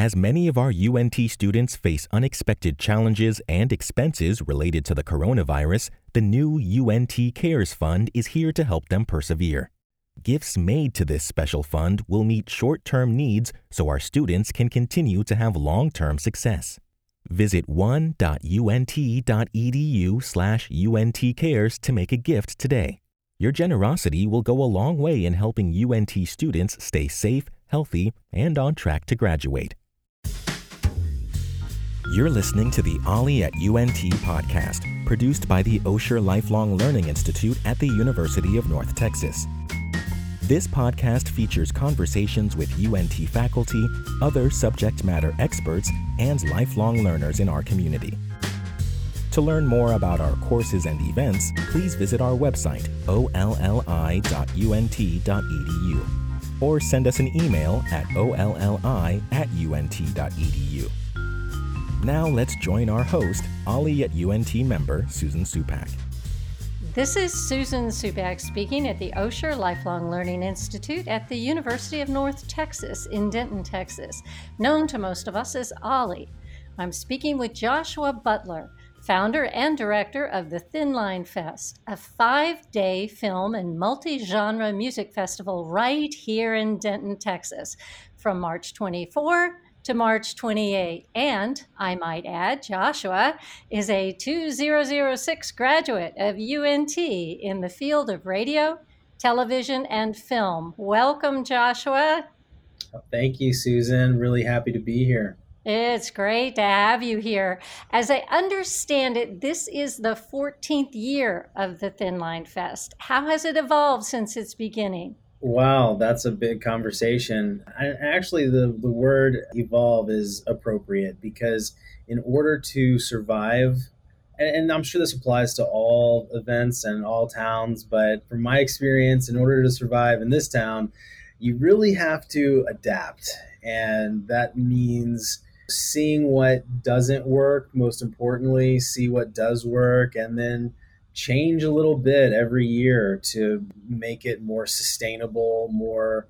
As many of our UNT students face unexpected challenges and expenses related to the coronavirus, the new UNT Cares Fund is here to help them persevere. Gifts made to this special fund will meet short term needs so our students can continue to have long term success. Visit one.unt.edu slash untcares to make a gift today. Your generosity will go a long way in helping UNT students stay safe, healthy, and on track to graduate. You're listening to the OLLI at UNT podcast, produced by the Osher Lifelong Learning Institute at the University of North Texas. This podcast features conversations with UNT faculty, other subject matter experts, and lifelong learners in our community. To learn more about our courses and events, please visit our website, olli.unt.edu, or send us an email at olli at unt.edu. Now let's join our host, OLLI at UNT member Susan Supak. This is Susan Subak speaking at the Osher Lifelong Learning Institute at the University of North Texas in Denton, Texas, known to most of us as OLLI. I'm speaking with Joshua Butler, founder and director of the Thin Line Fest, a five day film and multi genre music festival right here in Denton, Texas, from March 24 to March 28. And I might add, Joshua is a 2006 graduate of UNT in the field of radio, television, and film. Welcome, Joshua. Thank you, Susan. Really happy to be here. It's great to have you here. As I understand it, this is the 14th year of the Thin Line Fest. How has it evolved since its beginning? Wow, that's a big conversation. And actually, the, the word evolve is appropriate because in order to survive, and, and I'm sure this applies to all events and all towns, but from my experience, in order to survive in this town, you really have to adapt. And that means seeing what doesn't work, most importantly, see what does work, and then change a little bit every year to make it more sustainable, more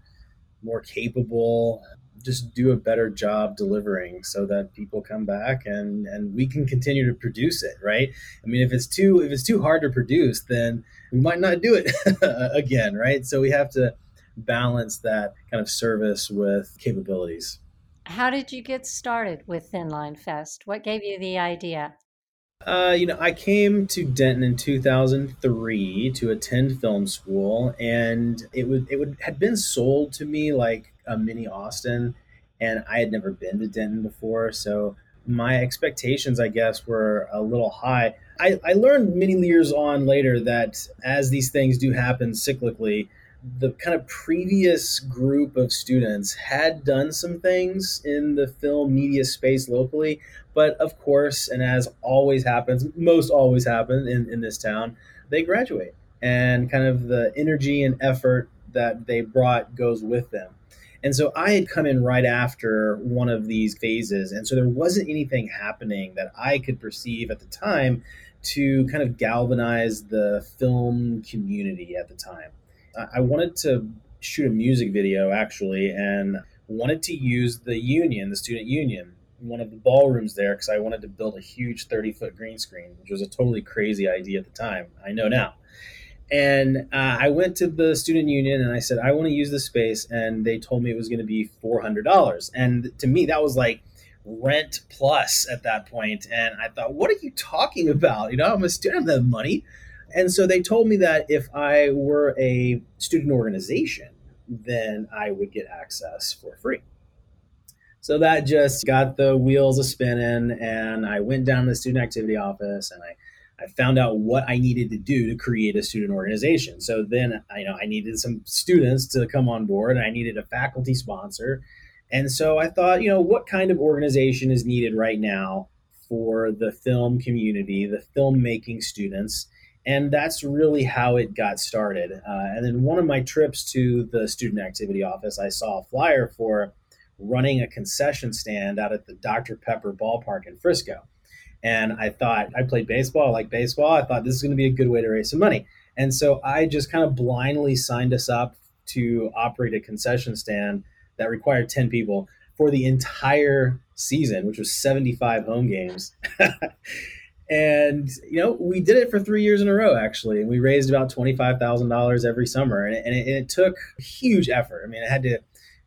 more capable, just do a better job delivering so that people come back and and we can continue to produce it, right? I mean, if it's too if it's too hard to produce, then we might not do it again, right? So we have to balance that kind of service with capabilities. How did you get started with Thin Line Fest? What gave you the idea? Uh, you know, I came to Denton in 2003 to attend film school, and it would it would had been sold to me like a mini Austin, and I had never been to Denton before, so my expectations, I guess, were a little high. I, I learned many years on later that as these things do happen cyclically, the kind of previous group of students had done some things in the film media space locally, but of course, and as always happens, most always happen in, in this town, they graduate. And kind of the energy and effort that they brought goes with them. And so I had come in right after one of these phases. And so there wasn't anything happening that I could perceive at the time to kind of galvanize the film community at the time. I wanted to shoot a music video actually, and wanted to use the union, the student union, one of the ballrooms there because I wanted to build a huge 30 foot green screen, which was a totally crazy idea at the time. I know now. And uh, I went to the student union and I said, I want to use this space. And they told me it was going to be $400. And to me, that was like rent plus at that point. And I thought, what are you talking about? You know, I'm a student, I have money. And so they told me that if I were a student organization, then I would get access for free. So that just got the wheels a spinning, and I went down to the student activity office and I, I found out what I needed to do to create a student organization. So then, you know, I needed some students to come on board. And I needed a faculty sponsor, and so I thought, you know, what kind of organization is needed right now for the film community, the filmmaking students, and that's really how it got started. Uh, and then one of my trips to the student activity office, I saw a flyer for running a concession stand out at the Dr. Pepper ballpark in Frisco. And I thought, I played baseball, I like baseball. I thought this is going to be a good way to raise some money. And so I just kind of blindly signed us up to operate a concession stand that required 10 people for the entire season, which was 75 home games. and you know we did it for three years in a row actually. And we raised about $25000 every summer. And it, and it, and it took huge effort. I mean i had to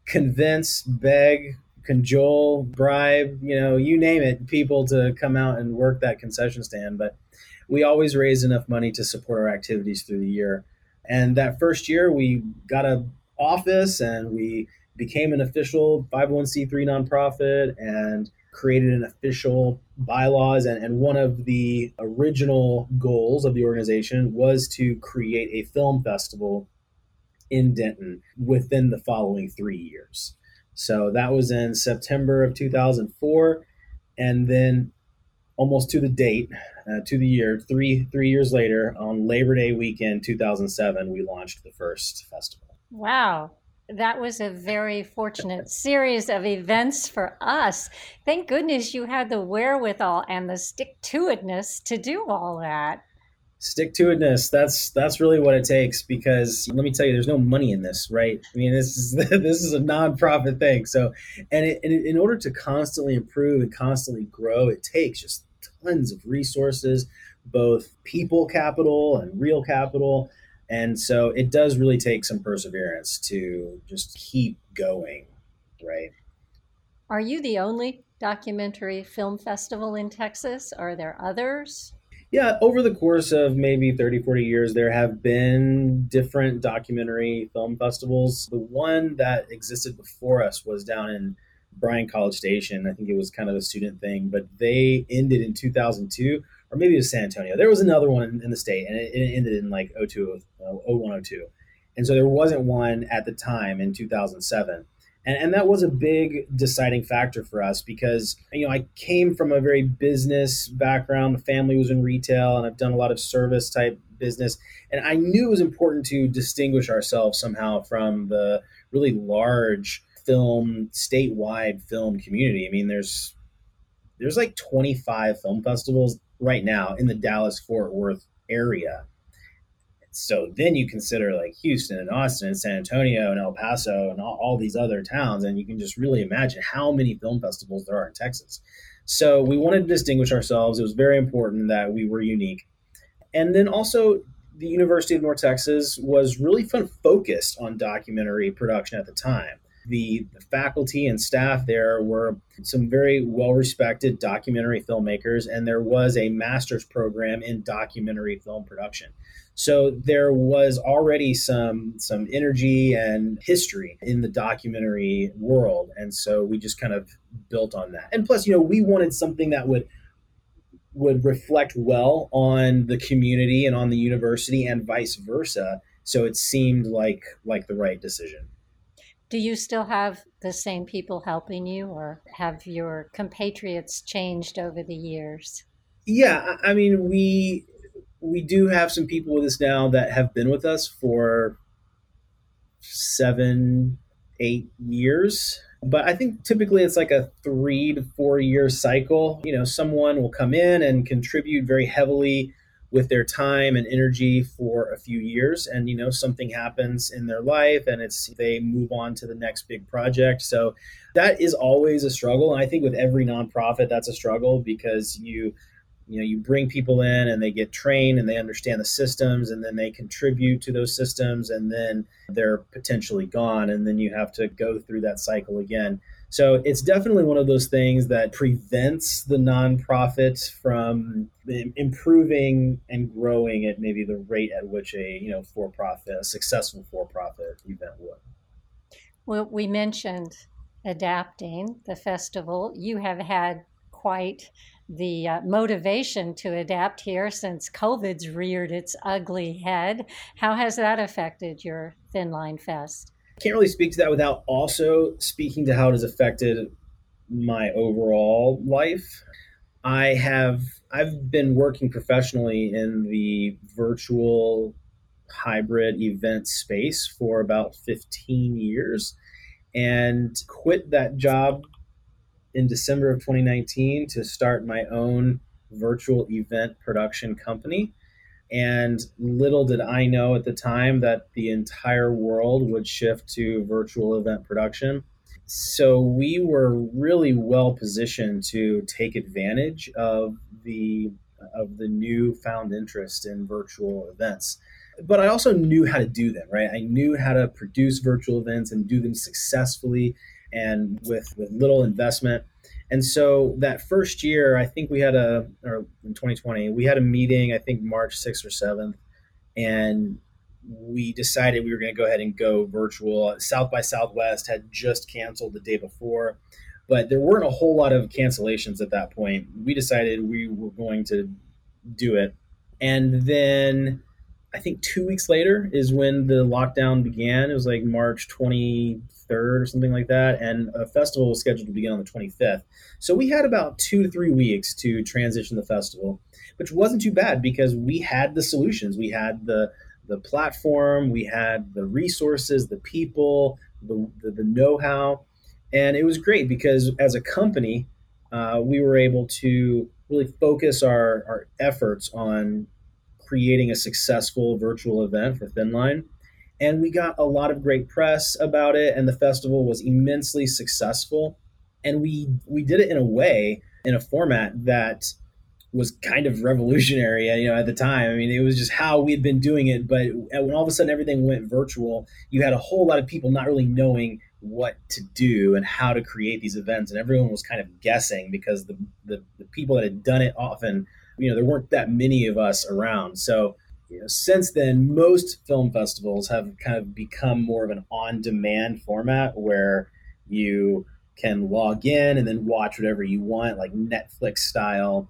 convince beg cajole bribe you know you name it people to come out and work that concession stand. But we always raised enough money to support our activities through the year. And that first year we got a office and we became an official 501c3 nonprofit. And created an official bylaws and, and one of the original goals of the organization was to create a film festival in denton within the following three years. So that was in september of 2004 and then almost to the date uh, to the year three three years later on labor day weekend 2007 we launched the first festival. Wow that was a very fortunate series of events for us. Thank goodness you had the wherewithal and the stick to itness to do all that. Stick to itness. That's that's really what it takes because let me tell you, there's no money in this, right? I mean, this is this is a nonprofit thing. So, and, it, and in order to constantly improve and constantly grow, it takes just tons of resources, both people capital and real capital and so it does really take some perseverance to just keep going, right? Are you the only documentary film festival in Texas? Are there others? Yeah, over the course of maybe 30, 40 years, there have been different documentary film festivals. The one that existed before us was down in Bryan College Station. I think it was kind of a student thing, but they ended in 2002 or maybe it was San Antonio. There was another one in the state, and it, it ended in like 02, uh, 0102. And so there wasn't one at the time in 2007. And, and that was a big deciding factor for us because, you know, I came from a very business background. The family was in retail, and I've done a lot of service type business. And I knew it was important to distinguish ourselves somehow from the really large film, statewide film community. I mean, there's there's like 25 film festivals right now in the Dallas Fort Worth area. So then you consider like Houston and Austin and San Antonio and El Paso and all, all these other towns, and you can just really imagine how many film festivals there are in Texas. So we wanted to distinguish ourselves. It was very important that we were unique. And then also, the University of North Texas was really fun, focused on documentary production at the time the, the faculty and staff there were some very well respected documentary filmmakers, and there was a master's program in documentary film production. So there was already some some energy and history in the documentary world, and so we just kind of built on that. And plus, you know, we wanted something that would would reflect well on the community and on the university, and vice versa. So it seemed like like the right decision. Do you still have the same people helping you, or have your compatriots changed over the years? Yeah, I mean, we we do have some people with us now that have been with us for seven, eight years. But I think typically it's like a three to four year cycle. You know, someone will come in and contribute very heavily with their time and energy for a few years. And you know something happens in their life and it's they move on to the next big project. So that is always a struggle. And i think with every nonprofit that's a struggle because you you know you bring people in and they get trained and they understand the systems and then they contribute to those systems and then they're potentially gone. And then you have to go through that cycle again so it's definitely one of those things that prevents the nonprofit from improving and growing at maybe the rate at which a you know for-profit, a successful for-profit event would. Well, we mentioned adapting the festival. You have had quite the uh, motivation to adapt here since COVID's reared its ugly head. How has that affected your Thin Line Fest? Can't really speak to that without also speaking to how it has affected my overall life. I have I've been working professionally in the virtual hybrid event space for about 15 years and quit that job in December of 2019 to start my own virtual event production company. And little did I know at the time that the entire world would shift to virtual event production. So we were really well positioned to take advantage of the of the newfound interest in virtual events. But I also knew how to do them, right? I knew how to produce virtual events and do them successfully and with, with little investment. And so that first year, I think we had a, or in 2020, we had a meeting, I think March 6th or 7th, and we decided we were going to go ahead and go virtual. South by Southwest had just canceled the day before, but there weren't a whole lot of cancellations at that point. We decided we were going to do it. And then I think two weeks later is when the lockdown began. It was like March 23rd or something like that. And a festival was scheduled to begin on the 25th. So we had about two to three weeks to transition the festival, which wasn't too bad because we had the solutions. We had the the platform, we had the resources, the people, the, the, the know how. And it was great because as a company, uh, we were able to really focus our, our efforts on creating a successful virtual event for Thinline. And we got a lot of great press about it, and the festival was immensely successful. And we we did it in a way, in a format that was kind of revolutionary, you know, at the time. I mean, it was just how we had been doing it. But when all of a sudden everything went virtual, you had a whole lot of people not really knowing what to do and how to create these events, and everyone was kind of guessing because the the, the people that had done it often you know there weren't that many of us around. So you know, since then most film festivals have kind of become more of an on-demand format where you can log in and then watch whatever you want like netflix style.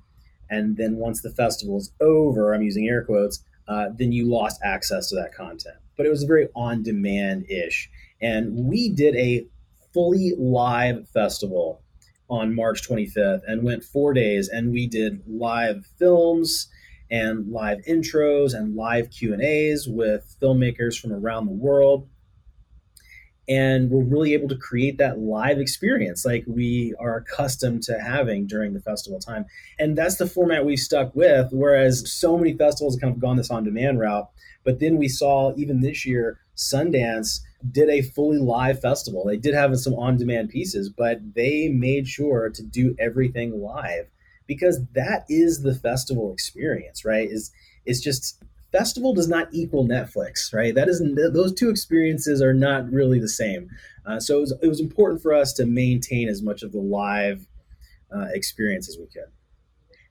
And then once the festival is over i'm using air quotes uh, then you lost access to that content. But it was very on-demand ish and we did a fully live festival on March 25th and went four days and we did live films and live intros and live Q and A's with filmmakers from around the world. And we're really able to create that live experience like we are accustomed to having during the festival time. And that's the format we stuck with. Whereas so many festivals have kind of gone this on demand route. But then we saw even this year, Sundance did a fully live festival. They did have some on demand pieces, but they made sure to do everything live because that is the festival experience, right? Is it's just festival does not equal Netflix, right? That isn't those two experiences are not really the same. Uh, so it was, it was important for us to maintain as much of the live uh, experience as we could.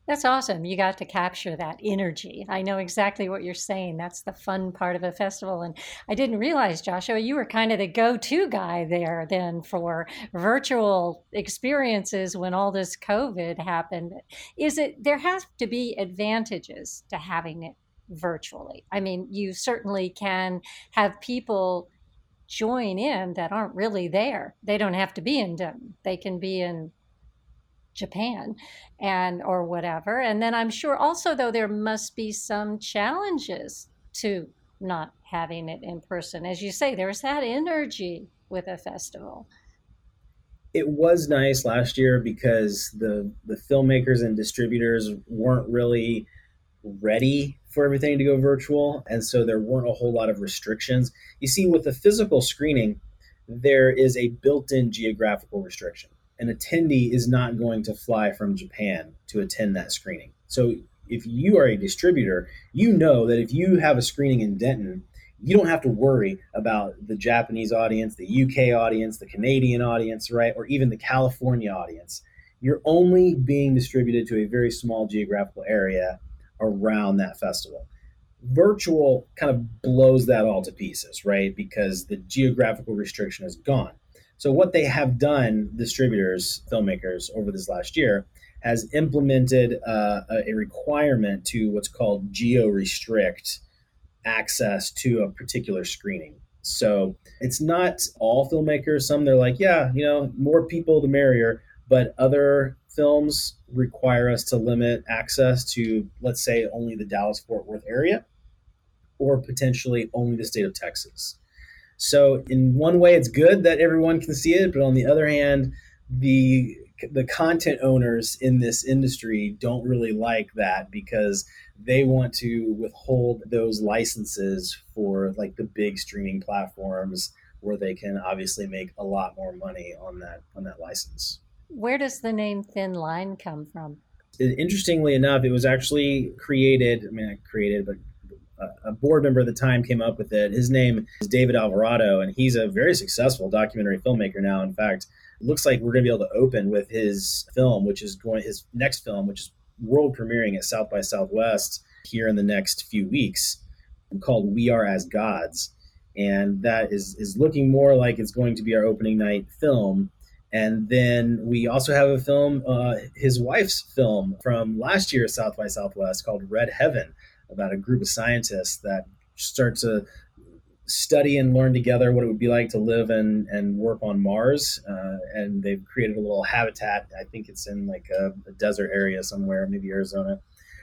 That's awesome. You got to capture that energy. I know exactly what you're saying. That's the fun part of a festival. And I didn't realize, Joshua, you were kind of the go to guy there then for virtual experiences when all this COVID happened. Is it, there has to be advantages to having it virtually. I mean, you certainly can have people join in that aren't really there. They don't have to be in Denton, they can be in Japan and or whatever. And then I'm sure also though there must be some challenges to not having it in person. As you say, there's that energy with a festival. It was nice last year because the the filmmakers and distributors weren't really ready for everything to go virtual and so there weren't a whole lot of restrictions. You see with the physical screening there is a built-in geographical restriction an attendee is not going to fly from Japan to attend that screening. So if you are a distributor, you know that if you have a screening in Denton, you don't have to worry about the Japanese audience, the UK audience, the Canadian audience, right? Or even the California audience. You're only being distributed to a very small geographical area around that festival. Virtual kind of blows that all to pieces, right? Because the geographical restriction is gone. So what they have done, distributors, filmmakers, over this last year, has implemented uh, a requirement to what's called geo restrict access to a particular screening. So it's not all filmmakers. Some they're like, yeah, you know, more people the merrier. But other films require us to limit access to, let's say, only the Dallas Fort Worth area or potentially only the state of Texas. So in one way, it's good that everyone can see it, but on the other hand, the the content owners in this industry don't really like that because they want to withhold those licenses for like the big streaming platforms where they can obviously make a lot more money on that on that license. Where does the name Thin Line come from? Interestingly enough, it was actually created. I mean, I created, but a board member at the time came up with it. His name is David Alvarado, and he's a very successful documentary filmmaker now. In fact, it looks like we're going to be able to open with his film, which is going his next film, which is world premiering at South by Southwest here in the next few weeks, called "We Are as Gods," and that is is looking more like it's going to be our opening night film. And then we also have a film, uh, his wife's film from last year South by Southwest called Red Heaven about a group of scientists that start to study and learn together what it would be like to live and, and work on Mars. Uh, and they've created a little habitat. I think it's in like a, a desert area somewhere, maybe Arizona.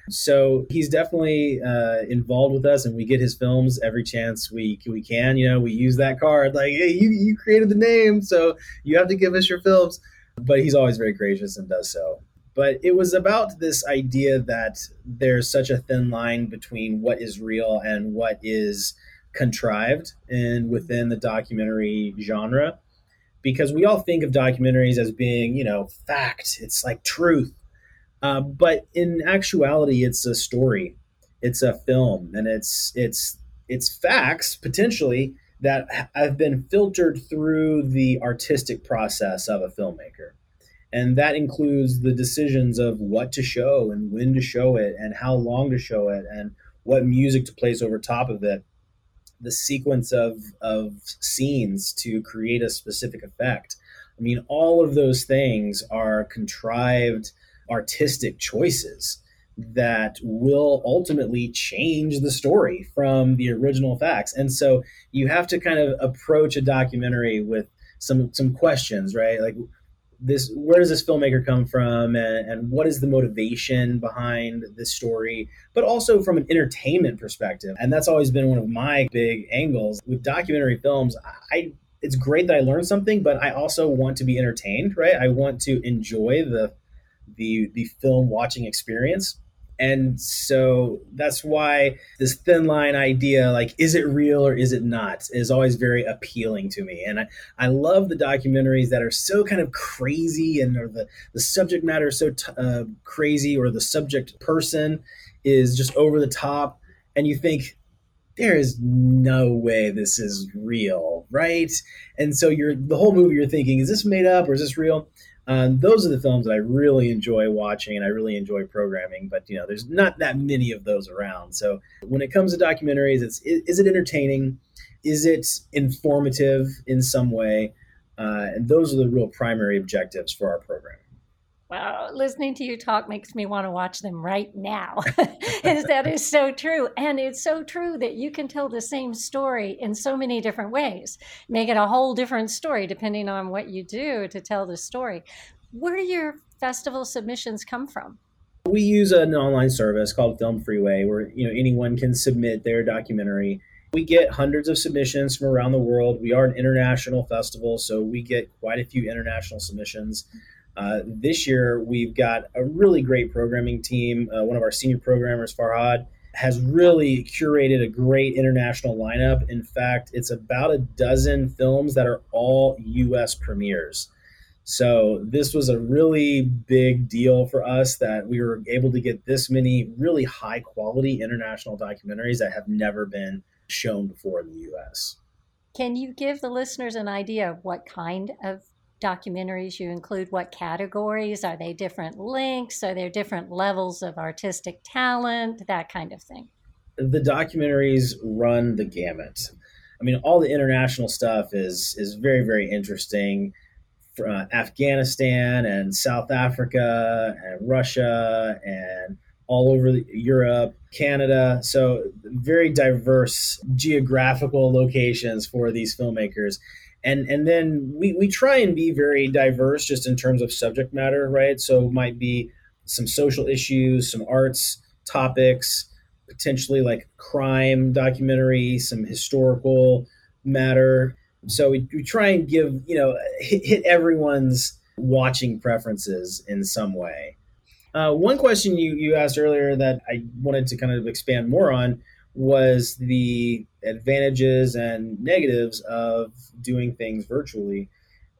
So he's definitely uh, involved with us, and we get his films every chance we we can. You know, we use that card like, hey, you you created the name, so you have to give us your films. But he's always very gracious and does so. But it was about this idea that there's such a thin line between what is real and what is contrived and within the documentary genre. Because we all think of documentaries as being you know fact. It's like truth. Uh, but in actuality it's a story. It's a film. And it's it's it's facts potentially that have been filtered through the artistic process of a filmmaker and that includes the decisions of what to show and when to show it and how long to show it and what music to place over top of it. The sequence of of scenes to create a specific effect. I mean all of those things are contrived artistic choices that will ultimately change the story from the original facts. And so you have to kind of approach a documentary with some some questions right? Like this where does this filmmaker come from and, and, what is the motivation behind this story but also from an entertainment perspective. And that's always been one of my big angles. With documentary films i it's great that i learned something but i also want to be entertained right? I want to enjoy the the the film watching experience and so that's why this thin line idea like is it real or is it not is always very appealing to me. And i, I love the documentaries that are so kind of crazy and or the, the subject matter is so t- uh, crazy or the subject person is just over the top. And you think there is no way this is real right? And so you're the whole movie you're thinking is this made up or is this real um, those are the films that I really enjoy watching and I really enjoy programming. But you know, there's not that many of those around. So when it comes to documentaries, it's is it entertaining? Is it informative in some way? Uh, and those are the real primary objectives for our program. Wow, listening to you talk makes me want to watch them right now. that is so true. And it's so true that you can tell the same story in so many different ways, make it a whole different story depending on what you do to tell the story. Where do your festival submissions come from? We use an online service called Film Freeway where you know anyone can submit their documentary. We get hundreds of submissions from around the world. We are an international festival, so we get quite a few international submissions. Uh, this year, we've got a really great programming team. Uh, one of our senior programmers, Farhad, has really curated a great international lineup. In fact, it's about a dozen films that are all U.S. premieres. So this was a really big deal for us that we were able to get this many really high quality international documentaries that have never been shown before in the U.S. Can you give the listeners an idea of what kind of documentaries you include what categories? Are they different links are there different levels of artistic talent? That kind of thing. The documentaries run the gamut. I mean all the international stuff is is very very interesting. Uh, afghanistan and south africa and russia and all over Europe, Canada. So, very diverse geographical locations for these filmmakers and and then we, we try and be very diverse just in terms of subject matter right? So might be some social issues some arts topics potentially like crime documentary some historical matter. So we, we try and give you know hit, hit everyone's watching preferences in some way. Uh, one question you, you asked earlier that i wanted to kind of expand more on was the advantages and negatives of doing things virtually.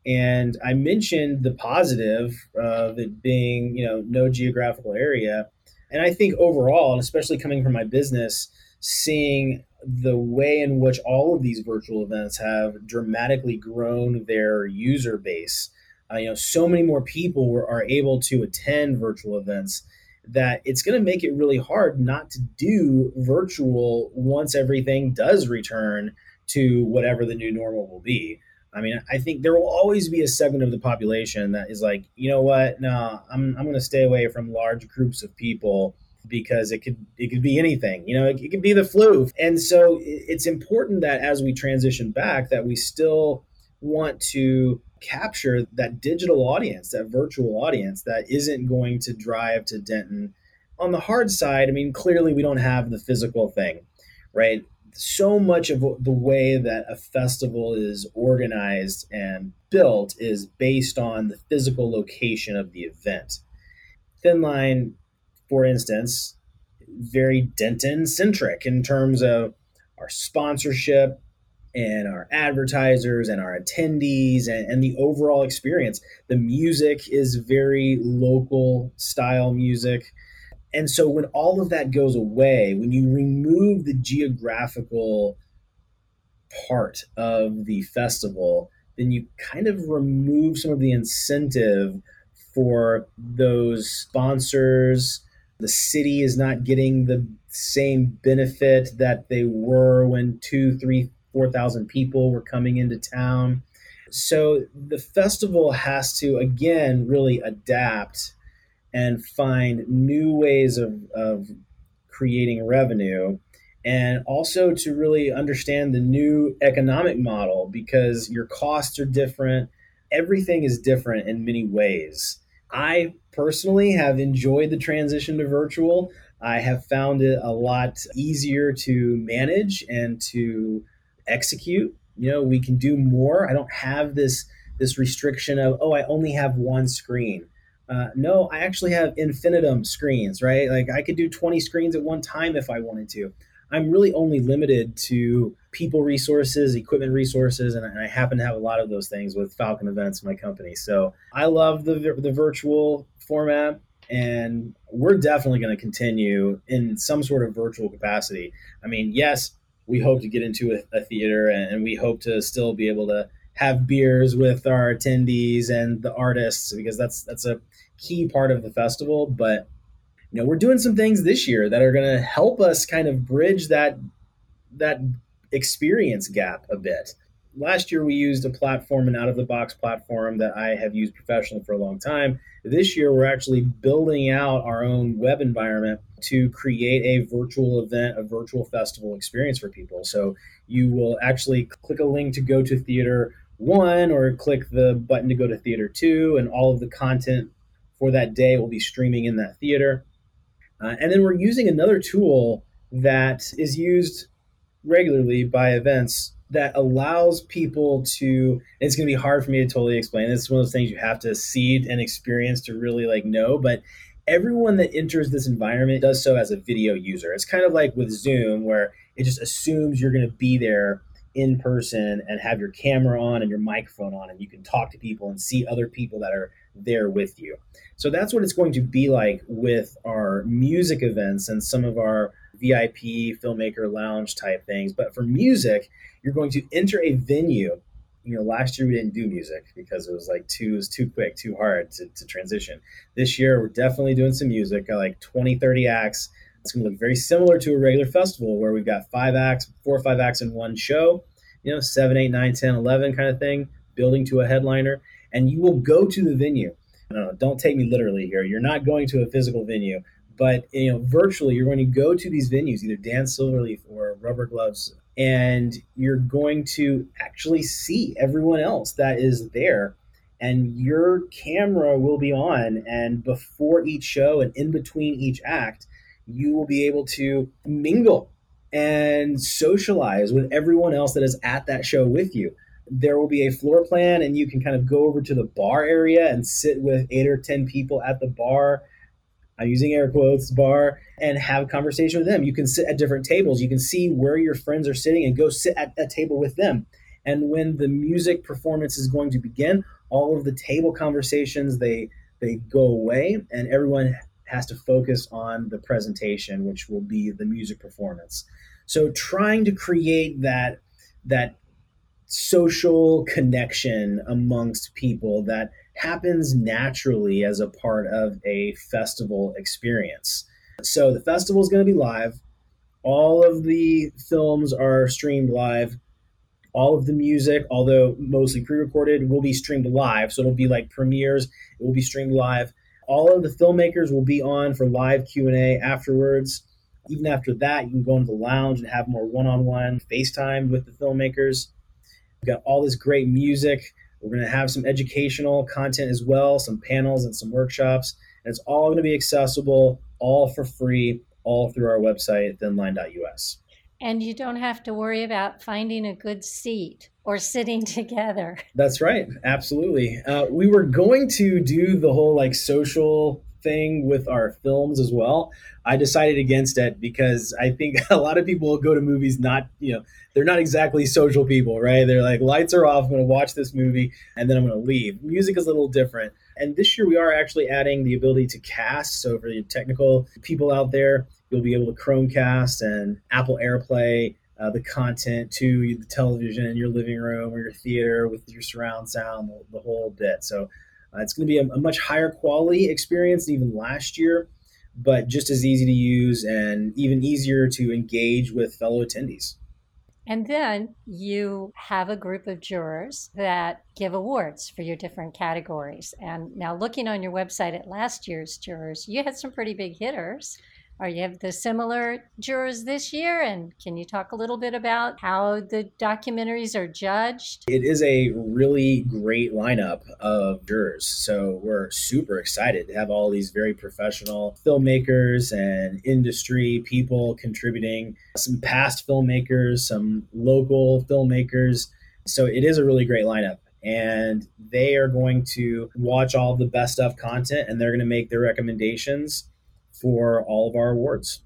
And I mentioned the positive of it being, you know, no geographical area. And I think overall, and especially coming from my business, seeing the way in which all of these virtual events have dramatically grown their user base. Uh, you know, so many more people were, are able to attend virtual events that it's going to make it really hard not to do virtual once everything does return to whatever the new normal will be. I mean, I think there will always be a segment of the population that is like, you know what? No, I'm, I'm going to stay away from large groups of people because it could it could be anything you know it, it could be the flu and so it's important that as we transition back that we still want to capture that digital audience that virtual audience that isn't going to drive to denton. On the hard side i mean clearly we don't have the physical thing right? So much of the way that a festival is organized and built is based on the physical location of the event. Thin line for instance, very Denton centric in terms of our sponsorship and our advertisers and our attendees and, and, the overall experience. The music is very local style music. And so when all of that goes away, when you remove the geographical part of the festival, then you kind of remove some of the incentive for those sponsors the city is not getting the same benefit that they were when two, three, four thousand people were coming into town. So the festival has to again really adapt and find new ways of, of creating revenue and also to really understand the new economic model because your costs are different. Everything is different in many ways. I personally have enjoyed the transition to virtual. I have found it a lot easier to manage and to execute. You know, we can do more. I don't have this this restriction of oh, I only have one screen. Uh, no, I actually have infinitum screens, right? Like I could do 20 screens at one time if I wanted to. I'm really only limited to people resources, equipment resources, and I happen to have a lot of those things with Falcon Events, my company. So I love the the virtual format, and we're definitely going to continue in some sort of virtual capacity. I mean, yes, we hope to get into a, a theater, and we hope to still be able to have beers with our attendees and the artists because that's that's a key part of the festival. But you know, we're doing some things this year that are going to help us kind of bridge that that experience gap a bit. Last year, we used a platform, an out of the box platform that I have used professionally for a long time. This year, we're actually building out our own web environment to create a virtual event, a virtual festival experience for people. So you will actually click a link to go to theater one or click the button to go to theater two, and all of the content for that day will be streaming in that theater. Uh, and then we're using another tool that is used regularly by events that allows people to it's going to be hard for me to totally explain this is one of those things you have to see and experience to really like know but everyone that enters this environment does so as a video user it's kind of like with zoom where it just assumes you're going to be there in person and have your camera on and your microphone on and you can talk to people and see other people that are there with you so that's what it's going to be like with our music events and some of our VIP filmmaker lounge type things. But for music, you're going to enter a venue. You know, last year we didn't do music because it was like too it was too quick, too hard to, to transition. This year we're definitely doing some music, got like 20, 30 acts. It's going to look very similar to a regular festival where we've got five acts, four or five acts in one show, you know, seven, eight, nine, 10, 11 kind of thing, building to a headliner. And you will go to the venue. No, don't take me literally here. You're not going to a physical venue, but you know, virtually, you're going to go to these venues, either Dan Silverleaf or Rubber Gloves, and you're going to actually see everyone else that is there. And your camera will be on, and before each show and in between each act, you will be able to mingle and socialize with everyone else that is at that show with you. There will be a floor plan, and you can kind of go over to the bar area and sit with eight or 10 people at the bar I'm using air quotes, bar, and have a conversation with them. You can sit at different tables. You can see where your friends are sitting and go sit at a table with them. And when the music performance is going to begin, all of the table conversations they they go away, and everyone has to focus on the presentation, which will be the music performance. So trying to create that that social connection amongst people that happens naturally as a part of a festival experience. So the festival is going to be live. All of the films are streamed live. All of the music, although mostly pre-recorded, will be streamed live. So it'll be like premieres. It will be streamed live. All of the filmmakers will be on for live Q&A afterwards. Even after that, you can go into the lounge and have more one-on-one FaceTime with the filmmakers. We've got all this great music. We're going to have some educational content as well, some panels and some workshops. And it's all going to be accessible, all for free, all through our website, thinline.us. And you don't have to worry about finding a good seat or sitting together. That's right. Absolutely. Uh, we were going to do the whole like social thing with our films as well. I decided against it because I think a lot of people go to movies not, you know, they're not exactly social people, right? They're like, lights are off, I'm going to watch this movie and then I'm going to leave. Music is a little different. And this year we are actually adding the ability to cast. So for the technical people out there, you'll be able to Chromecast and Apple AirPlay uh, the content to the television in your living room or your theater with your surround sound, the, the whole bit. So uh, it's going to be a, a, much higher quality experience than even last year, but just as easy to use and even easier to engage with fellow attendees. And then you have a group of jurors that give awards for your different categories. And now, looking on your website at last year's jurors, you had some pretty big hitters. Are you have the similar jurors this year? And can you talk a little bit about how the documentaries are judged? It is a really great lineup of jurors. So we're super excited to have all these very professional filmmakers and industry people contributing, some past filmmakers, some local filmmakers. So it is a really great lineup and they are going to watch all the best of content and they're going to make their recommendations for all of our awards.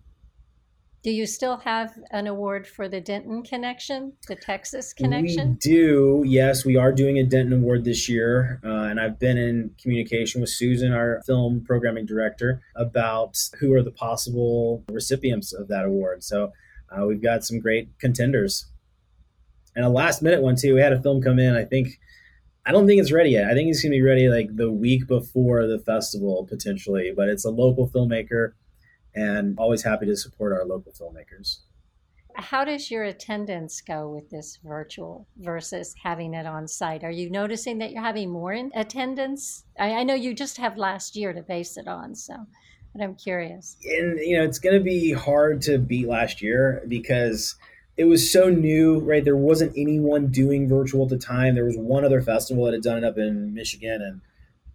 Do you still have an award for the Denton connection, the Texas connection? We do. Yes, we are doing a Denton Award this year. Uh, and I've been in communication with Susan, our film programming director, about who are the possible recipients of that award. So uh, we've got some great contenders. And a last minute one, too. We had a film come in, I think. I don't think it's ready yet. I think it's going to be ready like the week before the festival potentially, but it's a local filmmaker and always happy to support our local filmmakers. How does your attendance go with this virtual versus having it on site? Are you noticing that you're having more in attendance? I, I know you just have last year to base it on, so but I'm curious. And you know, it's going to be hard to beat last year because it was so new, right? There wasn't anyone doing virtual at the time. There was one other festival that had done it up in Michigan, and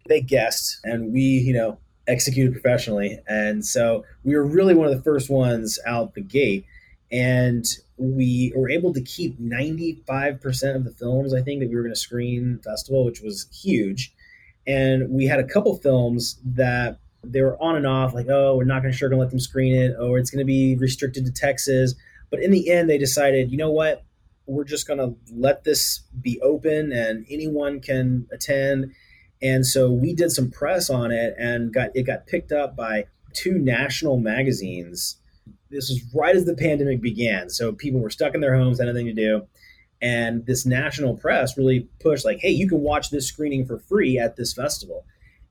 they guessed, and we, you know, executed professionally. And so we were really one of the first ones out the gate. And we were able to keep 95% of the films, I think, that we were going to screen festival, which was huge. And we had a couple films that they were on and off, like, oh, we're not going to sure going to let them screen it, or it's going to be restricted to Texas. But in the end, they decided, you know what? We're just going to let this be open and anyone can attend and so we did some press on it and got it got picked up by two national magazines. This was right as the pandemic began. So people were stuck in their homes, had nothing to do. And this national press really pushed like, hey, you can watch this screening for free at this festival.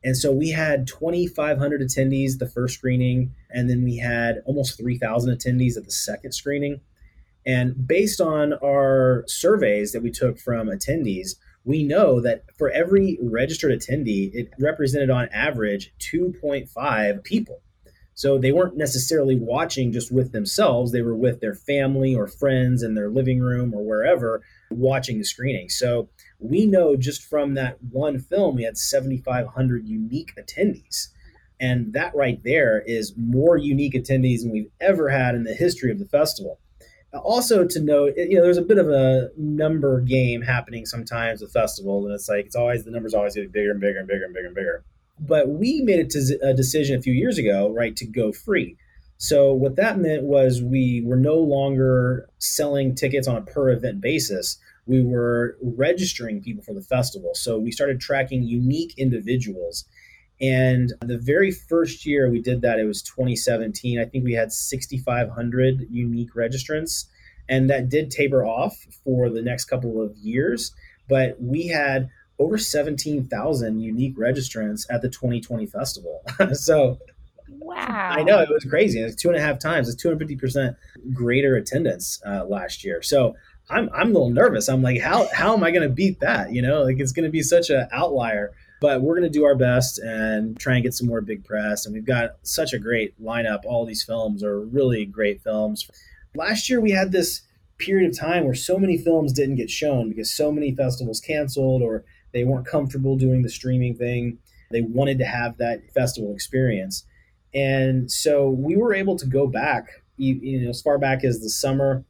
And so we had 2,500 attendees the first screening, and then we had almost 3,000 attendees at the second screening. And based on our surveys that we took from attendees, we know that for every registered attendee, it represented on average 2.5 people. So they weren't necessarily watching just with themselves, they were with their family or friends in their living room or wherever watching the screening. So we know just from that one film, we had 7,500 unique attendees. And that right there is more unique attendees than we've ever had in the history of the festival. Also to note, you know, there's a bit of a number game happening sometimes with festivals, and it's like it's always the numbers always get bigger and bigger and bigger and bigger and bigger. But we made a decision a few years ago, right, to go free. So what that meant was we were no longer selling tickets on a per event basis. We were registering people for the festival. So we started tracking unique individuals. And the very first year we did that, it was 2017. I think we had 6,500 unique registrants. And that did taper off for the next couple of years. But we had over 17,000 unique registrants at the 2020 festival. so Wow. I know it was crazy. It's two and a half times. It's 250% greater attendance uh, last year. So I'm, I'm a little nervous. I'm like, how, how am I going to beat that? You know, like it's going to be such an outlier, but we're going to do our best and try and get some more big press. And we've got such a great lineup. All these films are really great films. Last year we had this period of time where so many films didn't get shown because so many festivals canceled or they weren't comfortable doing the streaming thing. They wanted to have that festival experience. And so we were able to go back, you know, as far back as the summer,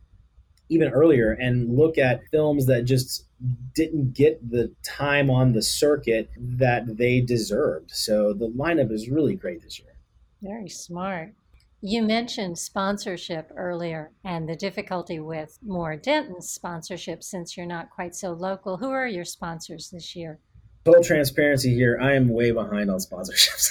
even earlier, and look at films that just didn't get the time on the circuit that they deserved. So the lineup is really great this year. Very smart. You mentioned sponsorship earlier and the difficulty with more Denton sponsorship since you're not quite so local. Who are your sponsors this year? Full transparency here, I am way behind on sponsorships.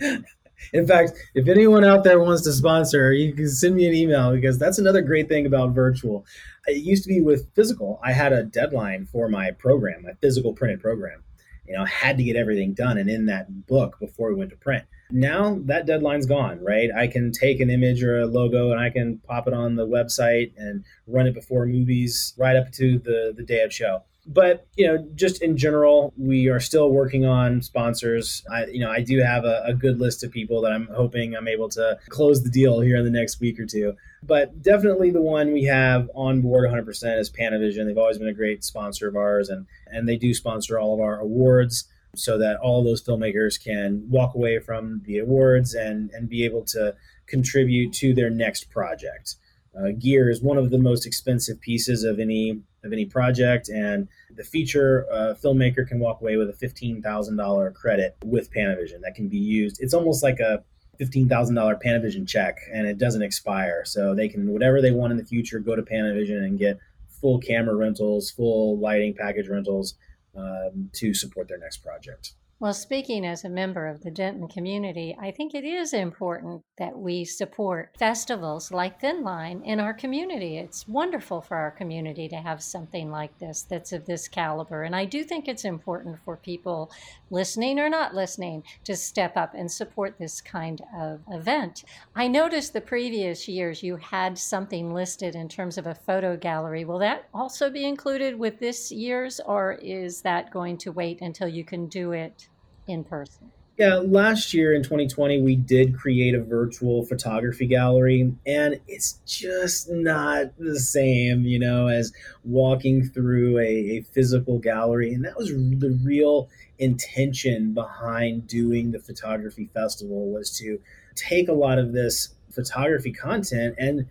In fact, if anyone out there wants to sponsor, you can send me an email because that's another great thing about virtual. It used to be with physical. I had a deadline for my program, my physical printed program. You know, I had to get everything done and in that book before we went to print. Now that deadline's gone, right? I can take an image or a logo and I can pop it on the website and run it before movies right up to the, the day of show but you know just in general we are still working on sponsors. I you know i do have a, a, good list of people that i'm hoping i'm able to close the deal here in the next week or two. But definitely the one we have on board 100% is panavision. They've always been a great sponsor of ours and and they do sponsor all of our awards so that all those filmmakers can walk away from the awards and and be able to contribute to their next project. Uh, gear is one of the most expensive pieces of any of any project, and the feature uh, filmmaker can walk away with a fifteen thousand dollar credit with Panavision that can be used. It's almost like a fifteen thousand dollar Panavision check, and it doesn't expire. So they can whatever they want in the future go to Panavision and get full camera rentals, full lighting package rentals um, to support their next project. Well, speaking as a member of the Denton community, I think it is important that we support festivals like Thin Line in our community. It's wonderful for our community to have something like this that's of this caliber. And I do think it's important for people listening or not listening to step up and support this kind of event. I noticed the previous years you had something listed in terms of a photo gallery. Will that also be included with this year's, or is that going to wait until you can do it? In person? Yeah, last year in 2020, we did create a virtual photography gallery, and it's just not the same, you know, as walking through a, a, physical gallery. And that was the real intention behind doing the photography festival was to take a lot of this photography content and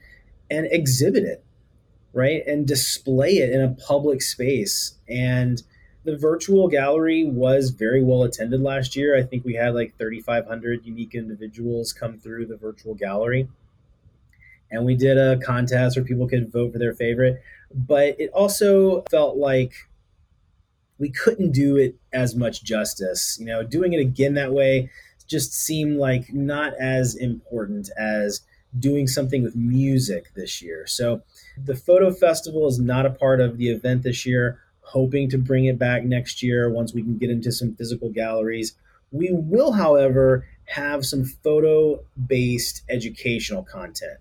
and exhibit it, right, and display it in a public space and the virtual gallery was very well attended last year. I think we had like 3,500 unique individuals come through the virtual gallery. And we did a contest where people could vote for their favorite. But it also felt like we couldn't do it as much justice. You know, doing it again that way just seemed like not as important as doing something with music this year. So the photo festival is not a part of the event this year hoping to bring it back next year once we can get into some physical galleries. We will, however, have some photo based educational content,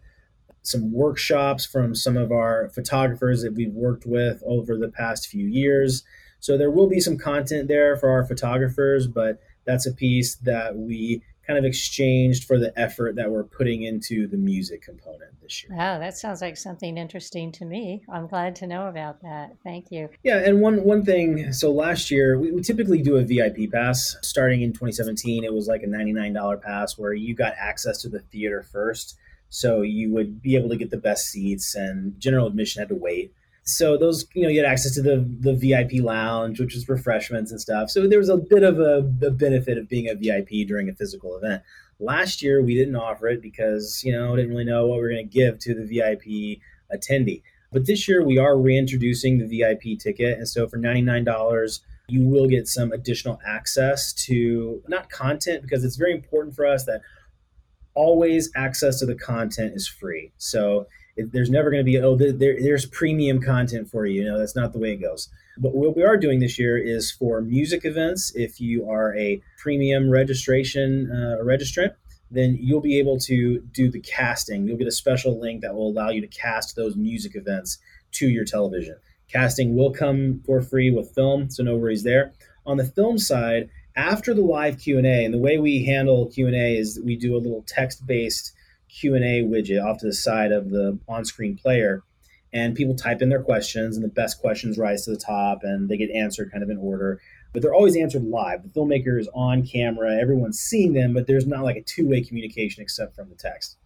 some workshops from some of our photographers that we've worked with over the past few years. So there will be some content there for our photographers, but that's a piece that we kind of exchanged for the effort that we're putting into the music component this year. Oh, that sounds like something interesting to me. I'm glad to know about that. Thank you. Yeah, and one one thing. So last year we, we typically do a VIP pass. Starting in 2017, it was like a $99 pass where you got access to the theater first. So you would be able to get the best seats, and general admission had to wait. So those you know you had access to the the VIP lounge, which was refreshments and stuff. So there was a bit of a, a benefit of being a VIP during a physical event. Last year we didn't offer it because you know didn't really know what we were going to give to the VIP attendee. But this year we are reintroducing the VIP ticket, and so for ninety nine dollars you will get some additional access to not content because it's very important for us that always access to the content is free. So there's never going to be oh there, there's premium content for you. You know that's not the way it goes. But what we are doing this year is for music events. If you are a premium registration uh, registrant, then you'll be able to do the casting. You'll get a special link that will allow you to cast those music events to your television. Casting will come for free with film, so no worries there. On the film side, after the live Q&A, and the way we handle Q&A is we do a little text-based Q&A widget off to the side of the on-screen player and people type in their questions and the best questions rise to the top and they get answered kind of in order. But they're always answered live. The filmmaker is on camera everyone's seeing them but there's not like a two-way communication except from the text.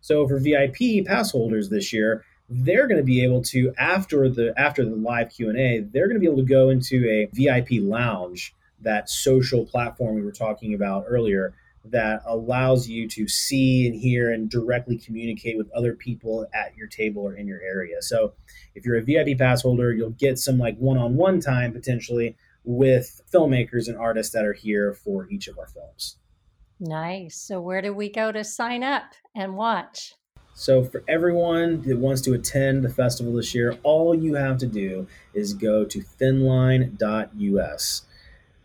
So for vip pass holders this year they're going to be able to after the after the live q&a they're going to be able to go into a vip lounge that social platform we were talking about earlier that allows you to see and hear and directly communicate with other people at your table or in your area. So if you're a VIP pass holder, you'll get some like one-on-one time potentially with filmmakers and artists that are here for each of our films. Nice. So where do we go to sign up and watch? So, for everyone that wants to attend the festival this year, all you have to do is go to thinline.us.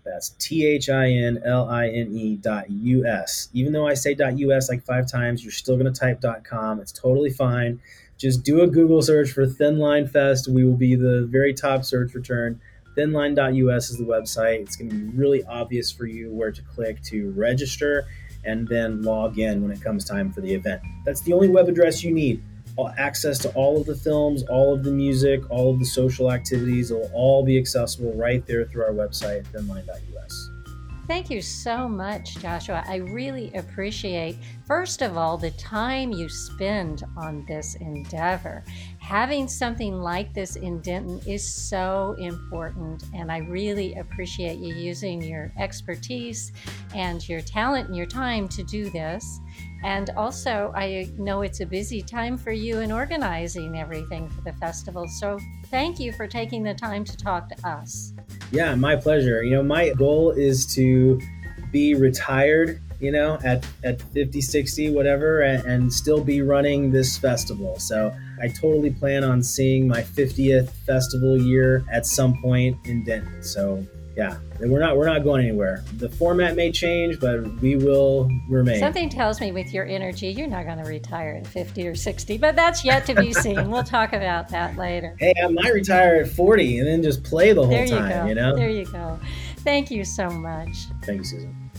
That's T H I N L I N E dot US. Even though I say dot US like five times, you're still going to type dot com. It's totally fine. Just do a Google search for Thin Line Fest. We will be the very top search return. Thinline.us is the website. It's going to be really obvious for you where to click to register and then log in when it comes time for the event. That's the only web address you need access to all of the films, all of the music, all of the social activities. It'll all be accessible right there through our website, thinline.us. Thank you so much, Joshua. I really appreciate, first of all, the time you spend on this endeavor. Having something like this in Denton is so important, and I really appreciate you using your expertise and your talent and your time to do this. And also, I know it's a busy time for you in organizing everything for the festival. So, thank you for taking the time to talk to us. Yeah, my pleasure. You know, my goal is to be retired, you know, at, at 50, 60, whatever, and, and still be running this festival. So, I totally plan on seeing my 50th festival year at some point in Denton. So, yeah, we're not we're not going anywhere. The format may change, but we will remain. Something tells me with your energy, you're not going to retire at 50 or 60, but that's yet to be seen. we'll talk about that later. Hey, I might retire at 40 and then just play the whole there you time. Go. You know. There you go. Thank you so much. Thank you, Susan.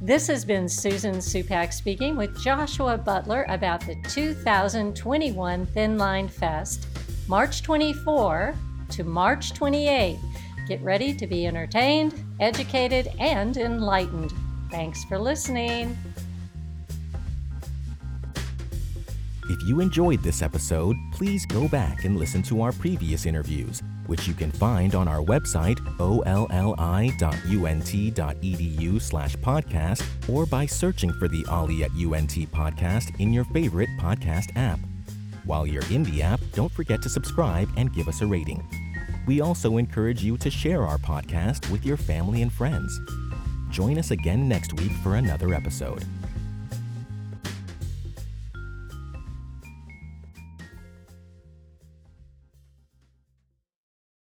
This has been Susan Supak speaking with Joshua Butler about the 2021 Thin Line Fest, March 24 to March 28 Get ready to be entertained, educated, and enlightened. Thanks for listening. If you enjoyed this episode, please go back and listen to our previous interviews, which you can find on our website, olli.unt.edu slash podcast, or by searching for the OLLI at UNT podcast in your favorite podcast app. While you're in the app, don't forget to subscribe and give us a rating. We also encourage you to share our podcast with your family and friends. Join us again next week for another episode.